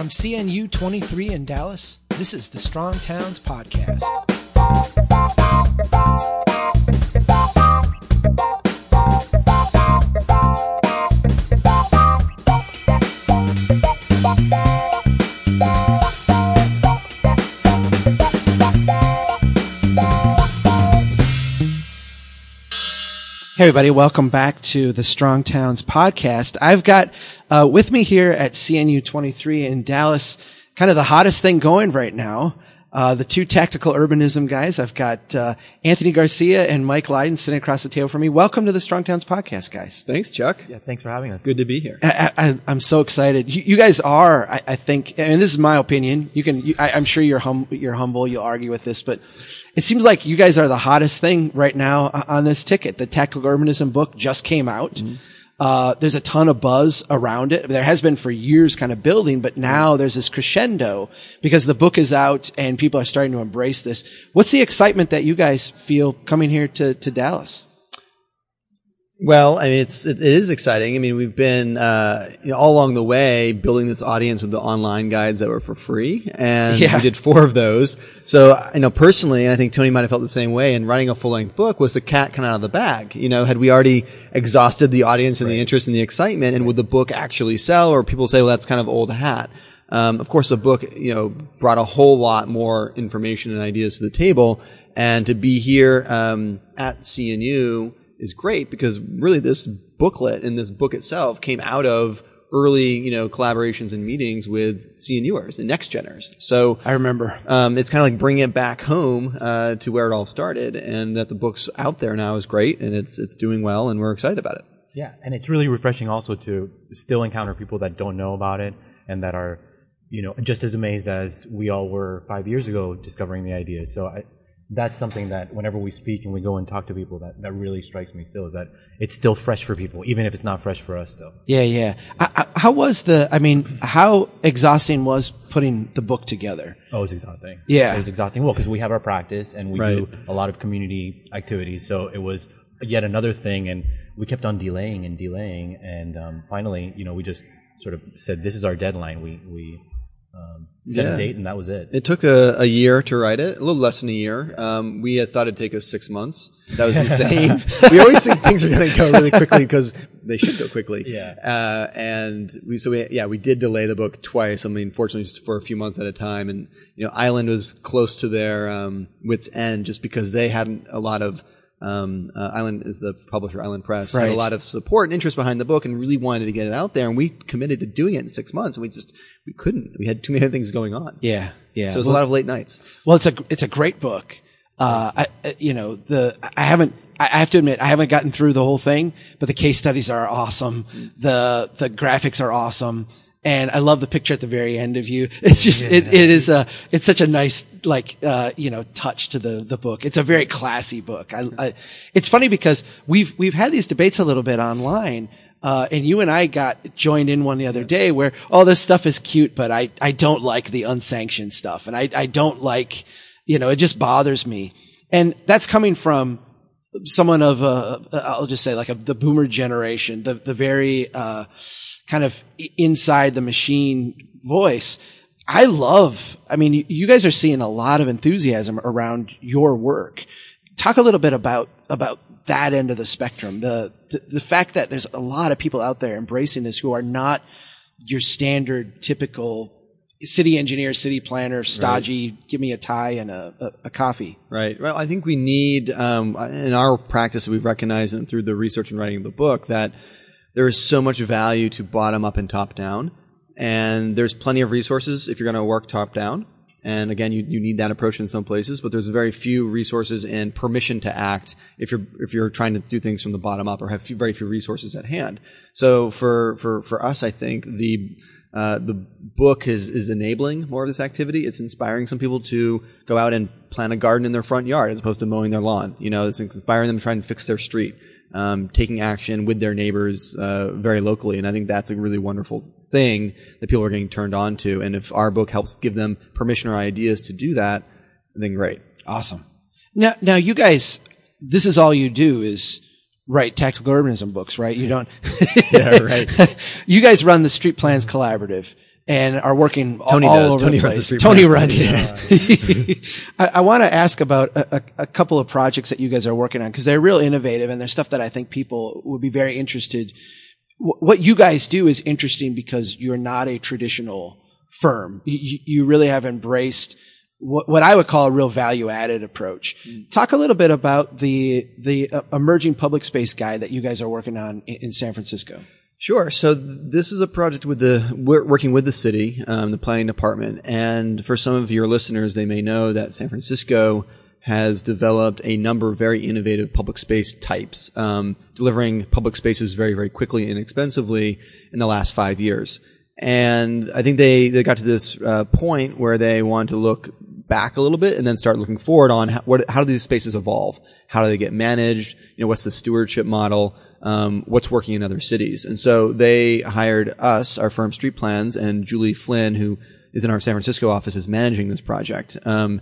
From CNU 23 in Dallas, this is the Strong Towns Podcast. Hey, everybody, welcome back to the Strong Towns podcast. I've got uh, with me here at CNU 23 in Dallas, kind of the hottest thing going right now. Uh, the two tactical urbanism guys. I've got uh, Anthony Garcia and Mike Lydon sitting across the table from me. Welcome to the Strong Towns podcast, guys. Thanks, Chuck. Yeah, thanks for having us. Good to be here. I, am so excited. You, you, guys are, I, I, think, and this is my opinion. You can, you, I, am sure you're, hum, you're humble. You'll argue with this, but it seems like you guys are the hottest thing right now on this ticket. The Tactical Urbanism book just came out. Mm-hmm. Uh, there's a ton of buzz around it. There has been for years kind of building, but now there's this crescendo because the book is out and people are starting to embrace this. What's the excitement that you guys feel coming here to, to Dallas? Well, I mean, it's it, it is exciting. I mean, we've been uh, you know, all along the way building this audience with the online guides that were for free, and yeah. we did four of those. So, you know, personally, and I think Tony might have felt the same way. And writing a full length book was the cat kind of out of the bag. You know, had we already exhausted the audience and right. the interest and the excitement, and would the book actually sell, or people say, well, that's kind of old hat. Um, of course, the book, you know, brought a whole lot more information and ideas to the table, and to be here um, at CNU is great because really this booklet and this book itself came out of early, you know, collaborations and meetings with CNUers and next geners. So I remember um, it's kind of like bringing it back home uh, to where it all started, and that the book's out there now is great, and it's it's doing well, and we're excited about it. Yeah, and it's really refreshing also to still encounter people that don't know about it and that are, you know, just as amazed as we all were five years ago discovering the idea. So I, that's something that whenever we speak and we go and talk to people that, that really strikes me still is that it's still fresh for people even if it's not fresh for us still. Yeah yeah. I, I, how was the i mean how exhausting was putting the book together? Oh it was exhausting. Yeah. It was exhausting. Well because we have our practice and we right. do a lot of community activities so it was yet another thing and we kept on delaying and delaying and um, finally you know we just sort of said this is our deadline. We we um, set yeah. a date, and that was it. It took a, a, year to write it, a little less than a year. Um, we had thought it'd take us six months. That was insane. we always think things are going to go really quickly because they should go quickly. Yeah. Uh, and we, so we, yeah, we did delay the book twice. I mean, fortunately, just for a few months at a time. And you know, Island was close to their um, wits' end just because they hadn't a lot of um, uh, Island is the publisher, Island Press, right. had a lot of support and interest behind the book, and really wanted to get it out there. And we committed to doing it in six months, and we just we couldn't. We had too many things going on. Yeah, yeah. So it was well, a lot of late nights. Well, it's a it's a great book. Uh, I, you know, the I haven't. I have to admit, I haven't gotten through the whole thing, but the case studies are awesome. The the graphics are awesome. And I love the picture at the very end of you. It's just, yeah. it, it is a, it's such a nice, like, uh, you know, touch to the, the book. It's a very classy book. I, I, it's funny because we've, we've had these debates a little bit online. Uh, and you and I got joined in one the other day where, oh, this stuff is cute, but I, I don't like the unsanctioned stuff. And I, I don't like, you know, it just bothers me. And that's coming from someone of a, I'll just say like a, the boomer generation, the, the very, uh, kind of inside the machine voice. I love, I mean, you guys are seeing a lot of enthusiasm around your work. Talk a little bit about, about that end of the spectrum. The, the, the fact that there's a lot of people out there embracing this who are not your standard typical city engineer, city planner, stodgy, right. give me a tie and a, a, a, coffee. Right. Well, I think we need, um, in our practice, we've recognized and through the research and writing of the book that there is so much value to bottom up and top down. And there's plenty of resources if you're going to work top down. And again, you, you need that approach in some places, but there's very few resources and permission to act if you're if you're trying to do things from the bottom up or have few, very few resources at hand. So for for for us, I think the uh, the book is is enabling more of this activity. It's inspiring some people to go out and plant a garden in their front yard as opposed to mowing their lawn. You know, it's inspiring them to try and fix their street um, taking action with their neighbors uh, very locally. And I think that's a really wonderful thing that people are getting turned on to. And if our book helps give them permission or ideas to do that, then great. Awesome. Now, now you guys, this is all you do is write tactical urbanism books, right? You don't. yeah, right. you guys run the Street Plans Collaborative. And are working Tony all does. over Tony the runs place. the Tony runs it. I, I want to ask about a, a, a couple of projects that you guys are working on because they're real innovative and they're stuff that I think people would be very interested. Wh- What you guys do is interesting because you're not a traditional firm. You, you- really have embraced what, what I would call a real value added approach. Talk a little bit about the the uh, emerging public space guide that you guys are working on in, in San Francisco. Sure. So th- this is a project with the we're working with the city, um, the planning department, and for some of your listeners, they may know that San Francisco has developed a number of very innovative public space types, um, delivering public spaces very, very quickly and inexpensively in the last five years. And I think they, they got to this uh, point where they want to look back a little bit and then start looking forward on how, what, how do these spaces evolve? How do they get managed? You know, what's the stewardship model? Um, what's working in other cities? And so they hired us, our firm Street Plans, and Julie Flynn, who is in our San Francisco office, is managing this project. Um,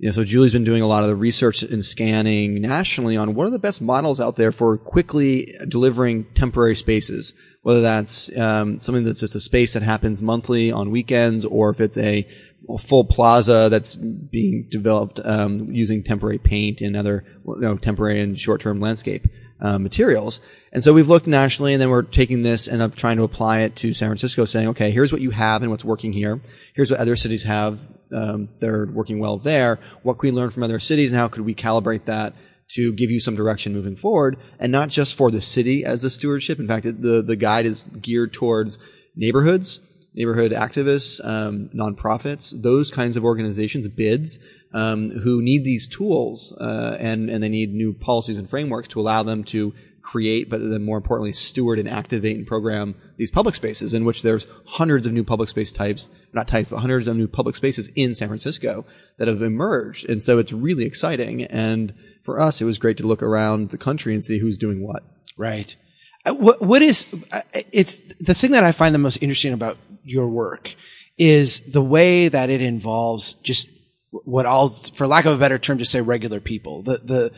you know, so Julie's been doing a lot of the research and scanning nationally on what are the best models out there for quickly delivering temporary spaces, whether that's um, something that's just a space that happens monthly on weekends, or if it's a, a full plaza that's being developed um, using temporary paint and other you know, temporary and short-term landscape uh, materials. And so we've looked nationally, and then we're taking this and I'm trying to apply it to San Francisco, saying, okay, here's what you have and what's working here. Here's what other cities have. Um, they're working well there. What can we learn from other cities, and how could we calibrate that to give you some direction moving forward, and not just for the city as a stewardship. In fact, the the guide is geared towards neighborhoods, neighborhood activists, um, nonprofits, those kinds of organizations, bids, um, who need these tools uh, and and they need new policies and frameworks to allow them to create, but then more importantly, steward and activate and program these public spaces, in which there's hundreds of new public space types, not types, but hundreds of new public spaces in San Francisco that have emerged, and so it's really exciting. And for us, it was great to look around the country and see who's doing what. Right. Uh, What, what is, uh, it's the thing that I find the most interesting about your work is the way that it involves just what I'll, for lack of a better term, just say regular people. The, the,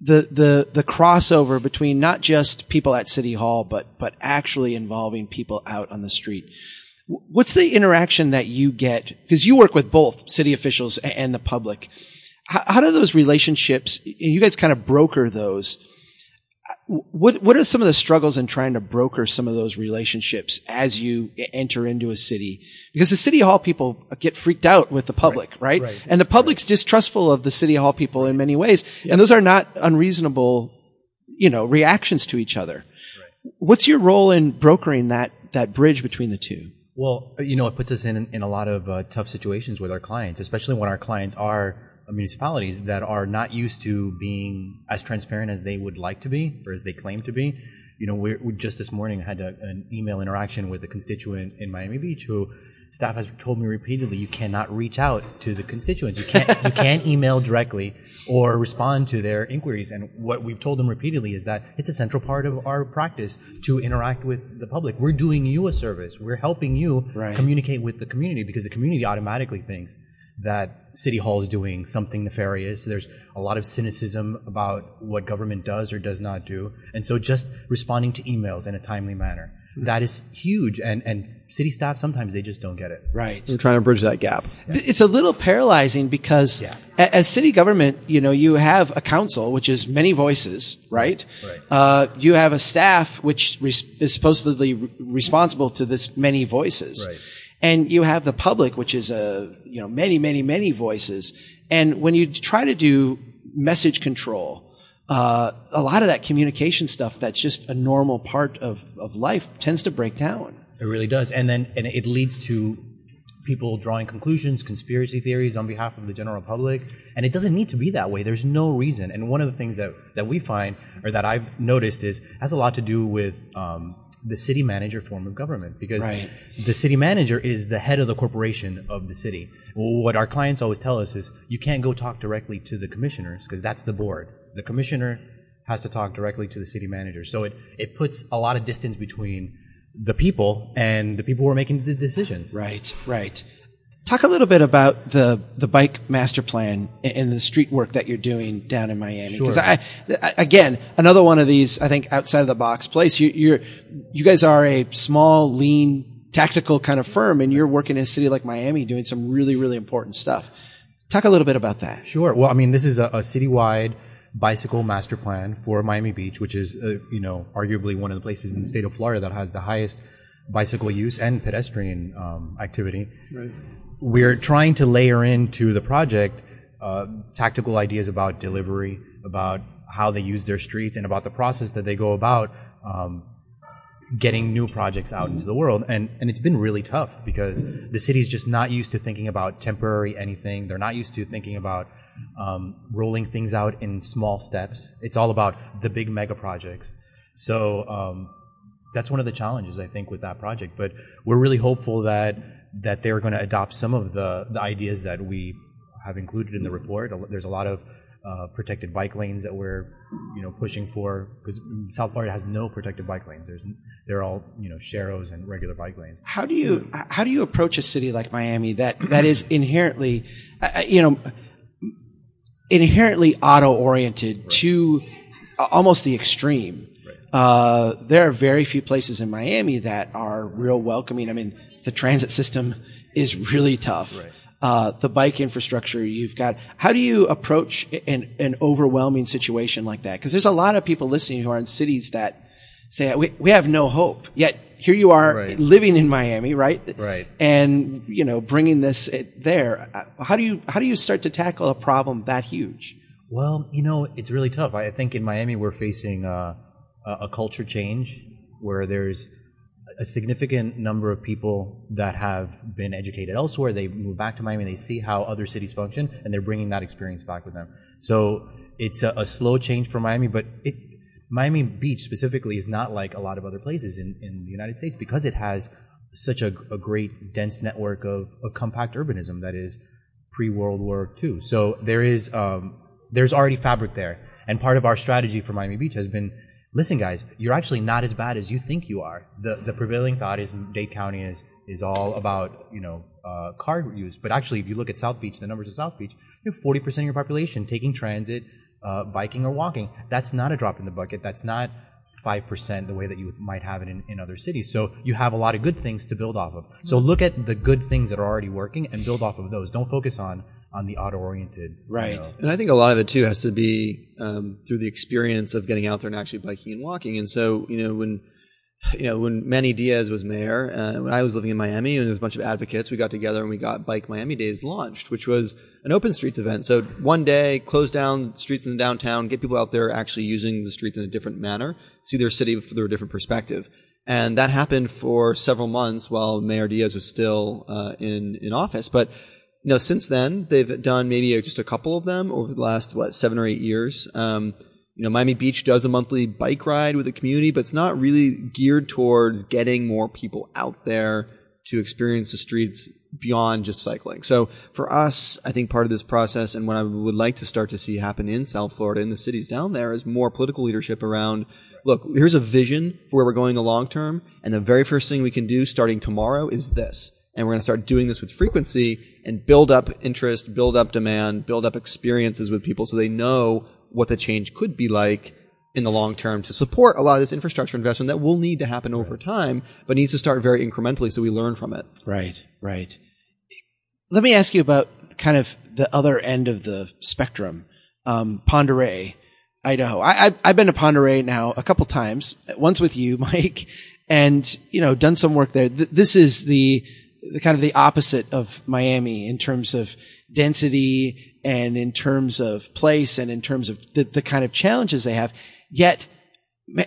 the, the, the crossover between not just people at City Hall, but, but actually involving people out on the street. What's the interaction that you get? Because you work with both city officials and the public. How, how do those relationships, you guys kind of broker those. What what are some of the struggles in trying to broker some of those relationships as you enter into a city? Because the city hall people get freaked out with the public, right? right, And the public's distrustful of the city hall people in many ways, and those are not unreasonable, you know, reactions to each other. What's your role in brokering that that bridge between the two? Well, you know, it puts us in in a lot of uh, tough situations with our clients, especially when our clients are municipalities that are not used to being as transparent as they would like to be or as they claim to be. You know, we're, we just this morning had a, an email interaction with a constituent in Miami Beach who staff has told me repeatedly you cannot reach out to the constituents. You can't you can't email directly or respond to their inquiries. And what we've told them repeatedly is that it's a central part of our practice to interact with the public. We're doing you a service. We're helping you Right. communicate with the community because the community automatically thinks that City Hall is doing something nefarious. There's a lot of cynicism about what government does or does not do. And so just responding to emails in a timely manner, that is huge. And, and city staff, sometimes they just don't get it. Right. We're trying to bridge that gap. It's a little paralyzing because Yeah. as city government, you know, you have a council, which is many voices, right? Right. Uh, you have a staff, which is supposedly responsible to this many voices. Right. And you have the public, which is a, you know, many, many, many voices. And when you try to do message control, uh, a lot of that communication stuff that's just a normal part of, of life tends to break down. It really does. And then and it leads to people drawing conclusions, conspiracy theories on behalf of the general public. And it doesn't need to be that way. There's no reason. And one of the things that, that we find or that I've noticed is has a lot to do with um, the city manager form of government because Right. the city manager is the head of the corporation of the city. What our clients always tell us is you can't go talk directly to the commissioners because that's the board. The commissioner has to talk directly to the city manager. So it, it puts a lot of distance between the people and the people who are making the decisions. Right, right. Talk a little bit about the the bike master plan and the street work that you're doing down in Miami. Because Sure. I, I- again, another one of these, I think, outside of the box place. You, you're, you guys are a small, lean tactical kind of firm, and you're working in a city like Miami doing some really, really important stuff. Talk a little bit about that. Sure. Well, I mean, this is a, a citywide bicycle master plan for Miami Beach, which is, uh, you know, arguably one of the places in the state of Florida that has the highest bicycle use and pedestrian um, activity. Right. We're trying to layer into the project uh, tactical ideas about delivery, about how they use their streets, and about the process that they go about um, getting new projects out into the world. And and it's been really tough because the city's just not used to thinking about temporary anything. They're not used to thinking about um, rolling things out in small steps. It's all about the big mega projects. So um, that's one of the challenges I think with that project. But we're really hopeful that that they're going to adopt some of the the ideas that we have included in the report. There's a lot of uh, protected bike lanes that we're you know pushing for because South Florida has no protected bike lanes. There's they're all you know sharrows and regular bike lanes. How do you how do you approach a city like Miami that that is inherently uh, you know inherently auto oriented right. to almost the extreme? Right. Uh, there are very few places in Miami that are real welcoming. I mean, the transit system is really tough. Right uh, the bike infrastructure you've got. How do you approach an, an overwhelming situation like that? Because there's a lot of people listening who are in cities that say we, we have no hope. Yet here you are right. living in Miami, right? Right. And you know, bringing this eh, there. How do you how do you start to tackle a problem that huge? Well, you know, it's really tough. I think in Miami we're facing uh, a culture change where there's a significant number of people that have been educated elsewhere. They move back to Miami. They see how other cities function, and they're bringing that experience back with them. So it's a, a slow change for Miami, but it, Miami Beach specifically is not like a lot of other places in, in the United States because it has such a, a great dense network of, of compact urbanism that is pre World War II. So there is um, there's already fabric there, and part of our strategy for Miami Beach has been listen, guys, you're actually not as bad as you think you are. The the prevailing thought is Dade County is is all about you know uh, car use, but actually, if you look at South Beach, the numbers of South Beach, you have 40% of your population taking transit, uh, biking, or walking. That's not a drop in the bucket. That's not 5% the way that you might have it in, in other cities. So you have a lot of good things to build off of. So look at the good things that are already working and build off of those. Don't focus on on the auto oriented. Right. You know. And I think a lot of it too has to be um, through the experience of getting out there and actually biking and walking. And so, you know, when you know, when Manny Diaz was mayor, uh, when I was living in Miami, and there was a bunch of advocates, we got together and we got Bike Miami Days launched, which was an open streets event. So one day, close down streets in the downtown, get people out there actually using the streets in a different manner, see their city through a different perspective. And that happened for several months while Mayor Diaz was still uh, in in office. But you know, since then they've done maybe just a couple of them over the last what seven or eight years. Um, you know, Miami Beach does a monthly bike ride with the community, but it's not really geared towards getting more people out there to experience the streets beyond just cycling. So for us, I think part of this process and what I would like to start to see happen in South Florida in the cities down there is more political leadership around look, here's a vision for where we're going the long term, and the very first thing we can do starting tomorrow is this and we're going to start doing this with frequency and build up interest, build up demand, build up experiences with people so they know what the change could be like in the long term to support a lot of this infrastructure investment that will need to happen over time, but needs to start very incrementally so we learn from it. Right, right. Let me ask you about kind of the other end of the spectrum, um, Ponderay Idaho. I, have been to Ponderay now a couple times, once with you, Mike, and, you know, done some work there. Th- this is the, the kind of the opposite of Miami in terms of density and in terms of place and in terms of the, the kind of challenges they have. Yet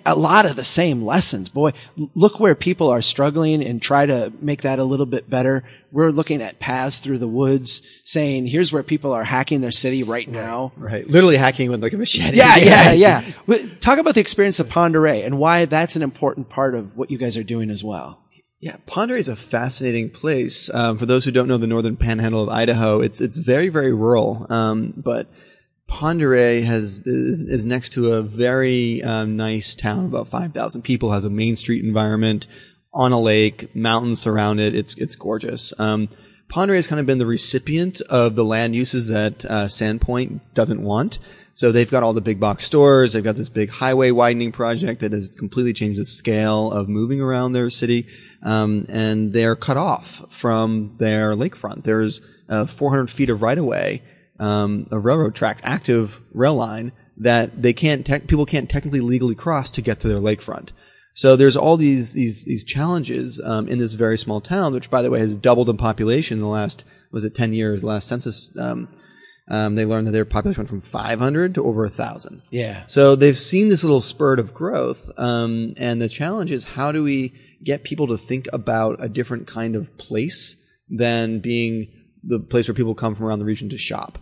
a lot of the same lessons. Boy, look where people are struggling and try to make that a little bit better. We're looking at paths through the woods saying, here's where people are hacking their city right now. Right. Literally hacking with like a machete. Yeah, yeah, yeah. Talk about the experience of Ponderay and why that's an important part of what you guys are doing as well. Yeah, Ponderay is a fascinating place. Um, for those who don't know the northern panhandle of Idaho, it's it's very very rural. Um, but Ponderay has is, is, next to a very um, nice town, about five thousand people, has a main street environment on a lake, mountains surround it. It's it's gorgeous. Um, Ponderay has kind of been the recipient of the land uses that uh, Sandpoint doesn't want. So they've got all the big box stores. They've got this big highway widening project that has completely changed the scale of moving around their city. Um, and they're cut off from their lakefront. There's uh, 400 feet of right of way, um, a railroad track, active rail line that they can't, te- people can't technically legally cross to get to their lakefront. So there's all these these these challenges um, in this very small town, which by the way has doubled in population in the last was it 10 years? The last census, um, um, they learned that their population went from 500 to over a thousand. Yeah. So they've seen this little spurt of growth, um, and the challenge is how do we get people to think about a different kind of place than being the place where people come from around the region to shop.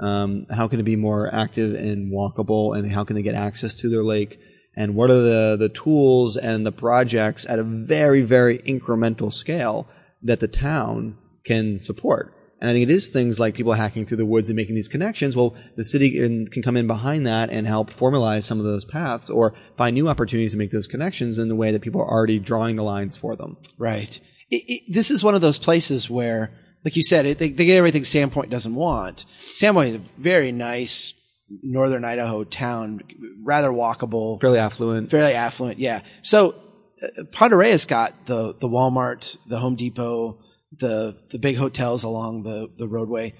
Um, how can it be more active and walkable, and how can they get access to their lake? And what are the the tools and the projects at a very very incremental scale that the town can support? And I think it is things like people hacking through the woods and making these connections. Well, the city can, can come in behind that and help formalize some of those paths or find new opportunities to make those connections in the way that people are already drawing the lines for them. Right. It, it, this is one of those places where, like you said, it, they, they, get everything Sandpoint doesn't want. Sandpoint is a very nice northern Idaho town, rather walkable, fairly affluent, fairly affluent. Yeah. So uh, Ponderay's got the the Walmart, the Home Depot, the the big hotels along the the roadway.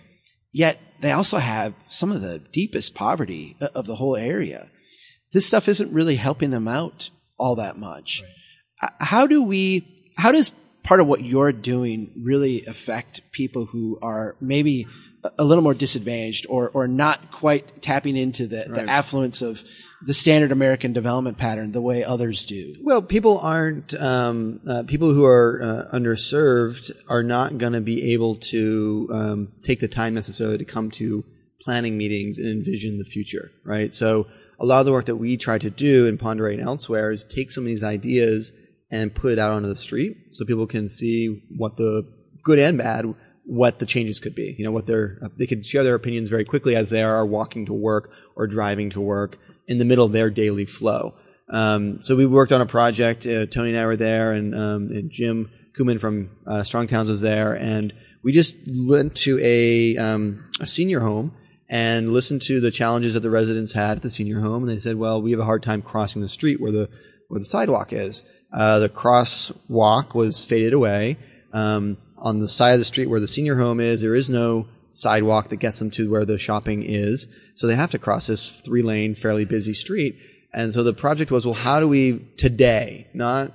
Yet they also have some of the deepest poverty uh, of the whole area. This stuff isn't really helping them out all that much. Right. Uh, how do we? How does part of what you're doing really affect people who are maybe a little more disadvantaged or or not quite tapping into the, right. the affluence of the standard American development pattern the way others do. Well, people aren't um, uh, people who are uh, underserved are not going to be able to um, take the time necessarily to come to planning meetings and envision the future, right? So a lot of the work that we try to do in Ponderay and elsewhere is take some of these ideas and put it out onto the street so people can see what the good and bad what the changes could be. You know, what they could share their opinions very quickly as they are walking to work or driving to work in the middle of their daily flow. Um, so we worked on a project. Uh, Tony and I were there, and, um, and Jim Kumon from uh, Strong Towns was there, and we just went to a, um, a senior home and listened to the challenges that the residents had at the senior home. And they said, "Well, we have a hard time crossing the street where the where the sidewalk is. Uh, the crosswalk was faded away. Um, on the side of the street where the senior home is, there is no sidewalk that gets them to where the shopping is. So they have to cross this three lane, fairly busy street. And so the project was, well, how do we today, not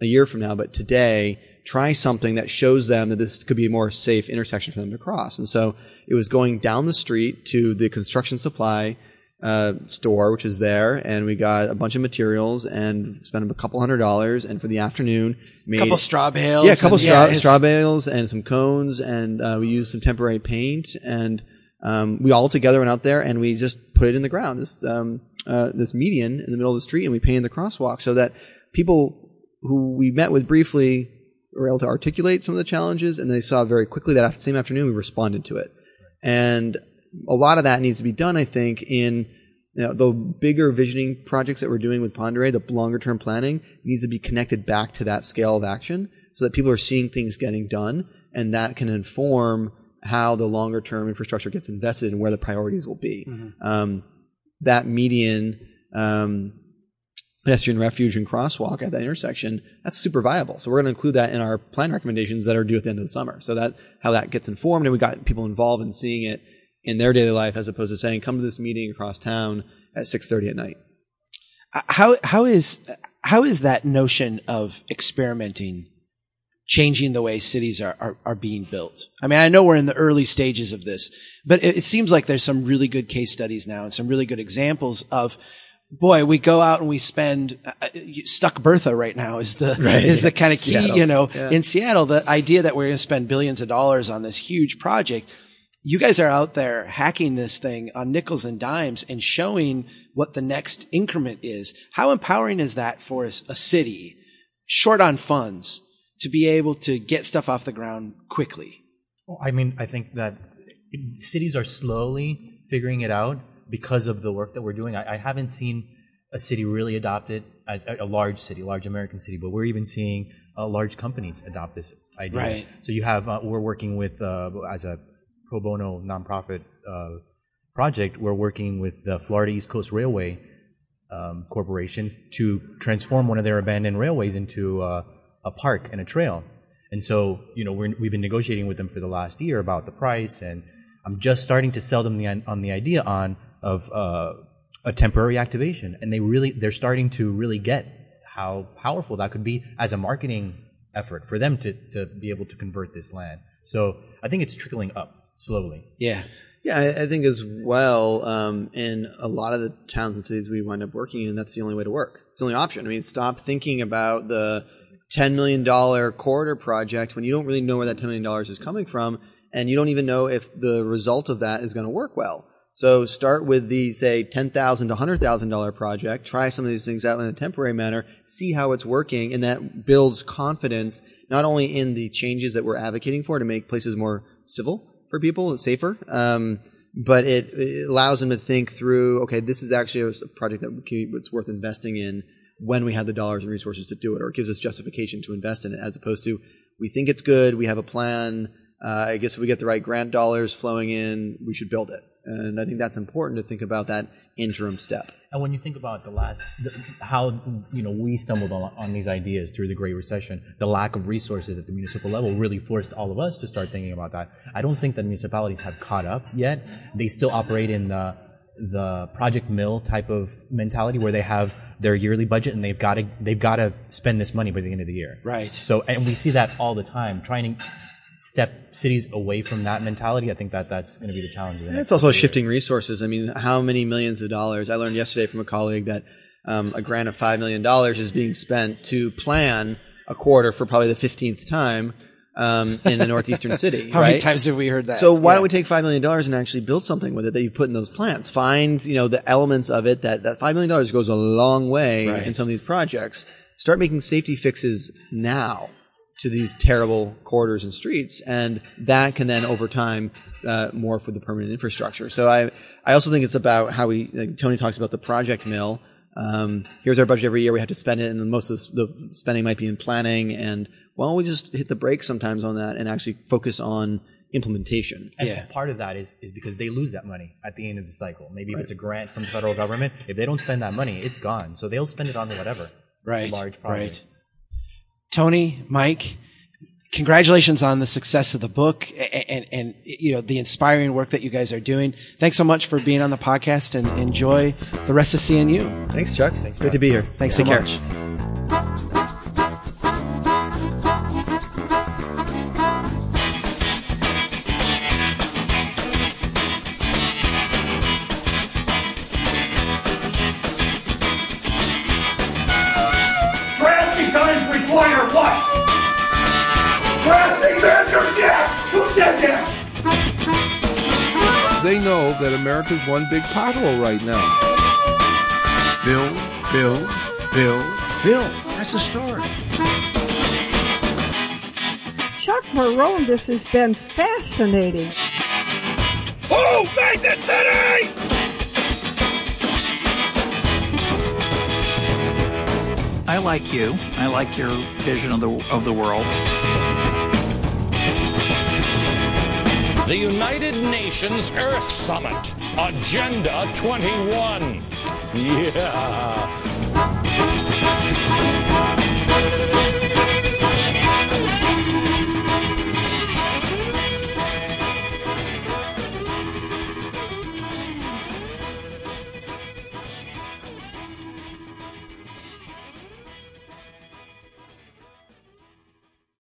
a year from now, but today, try something that shows them that this could be a more safe intersection for them to cross? And so it was going down the street to the construction supply uh, store, which is there, and we got a bunch of materials and spent a couple hundred dollars. And for the afternoon, made a couple straw bales, yeah, a couple straw, yeah, straw bales and some cones, and uh, we used some temporary paint, and um, we all together went out there and we just put it in the ground, this um, uh, this median in the middle of the street, and we painted the crosswalk so that people who we met with briefly were able to articulate some of the challenges, and they saw very quickly that same afternoon we responded to it, and a lot of that needs to be done, I think, in you know, the bigger visioning projects that we're doing with Ponderay, the longer term planning needs to be connected back to that scale of action so that people are seeing things getting done and that can inform how the longer term infrastructure gets invested and where the priorities will be. Mm-hmm. Um, that median um, pedestrian refuge and crosswalk at that intersection, that's super viable. So we're going to include that in our plan recommendations that are due at the end of the summer. So that how that gets informed and we got people involved in seeing it in their daily life as opposed to saying come to this meeting across town at 6:30 at night. Uh, how how is how is that notion of experimenting changing the way cities are, are, are being built? I mean, I know we're in the early stages of this, but it, it seems like there's some really good case studies now and some really good examples of boy, we go out and we spend uh, uh stuck Bertha right now is the right. is the kind of key, Seattle. you know, yeah. in Seattle. The idea that we're going to spend billions of dollars on this huge project you guys are out there hacking this thing on nickels and dimes and showing what the next increment is. How empowering is that for a, a city short on funds to be able to get stuff off the ground quickly? Well, I mean, I think that cities are slowly figuring it out because of the work that we're doing. I, I haven't seen a city really adopt it as a, a large city, large American city, but we're even seeing uh, large companies adopt this idea. Right. So you have uh, we're working with uh, as a pro bono nonprofit uh, project. We're working with the Florida East Coast Railway um, Corporation to transform one of their abandoned railways into uh, a park and a trail. And so, you know, we're, we've been negotiating with them for the last year about the price, and I'm just starting to sell them the on the idea on of uh, a temporary activation, and they really they're starting to really get how powerful that could be as a marketing effort for them to to be able to convert this land. So I think it's trickling up slowly. Yeah. Yeah, I, I think as well, um, in a lot of the towns and cities we wind up working in, that's the only way to work. It's the only option. I mean, stop thinking about the $10 million corridor project when you don't really know where that $10 million is coming from, and you don't even know if the result of that is going to work well. So start with the, say, 10,000 to $100,000 project, try some of these things out in a temporary manner, see how it's working, and that builds confidence not only in the changes that we're advocating for to make places more civil, for people, it's safer. Um, but it, it, allows them to think through, okay, this is actually a project that it's worth investing in when we have the dollars and resources to do it, or it gives us justification to invest in it, as opposed to we think it's good, we have a plan. Uh, I guess if we get the right grant dollars flowing in, we should build it. And I think that's important to think about that interim step. And when you think about the last, the, how you know we stumbled on, on, these ideas through the Great Recession, the lack of resources at the municipal level really forced all of us to start thinking about that. I don't think that municipalities have caught up yet. They still operate in the the project mill type of mentality where they have their yearly budget and they've got to they've got to spend this money by the end of the year. Right. So and we see that all the time. Trying to step cities away from that mentality, I think that that's going to be the challenge. The it's also shifting resources. I mean, how many millions of dollars? I learned yesterday from a colleague that um, a grant of five million dollars is being spent to plan a quarter for probably the fifteenth time um, in a northeastern city. how right? many times have we heard that? So why Yeah. don't we take five million dollars and actually build something with it that you put in those plants? Find you know the elements of it that that five million dollars goes a long way Right. in some of these projects. Start making safety fixes now to these terrible corridors and streets, and that can then over time uh, morph with the permanent infrastructure. So I I also think it's about how we like Tony talks about the project mill. Um, here's our budget every year. We have to spend it, and most of the spending might be in planning. And why don't we just hit the brakes sometimes on that and actually focus on implementation? And Yeah. part of that is, is because they lose that money at the end of the cycle. Maybe if it's a grant from the federal government, if they don't spend that money, it's gone. So they'll spend it on whatever. right, Large project. right. Tony, Mike, congratulations on the success of the book and, and, and you know the inspiring work that you guys are doing. Thanks so much for being on the podcast and enjoy the rest of CNU. Thanks, Chuck. Thanks. Great to be here. Thanks Take so care. much. One big pothole right now. Bill, Bill, Bill, Bill. That's the story. Chuck Marohn, this has been fascinating. Oh, Who made the city? I like you. I like your vision of the of the world. The United Nations Earth Summit, Agenda 21. Yeah.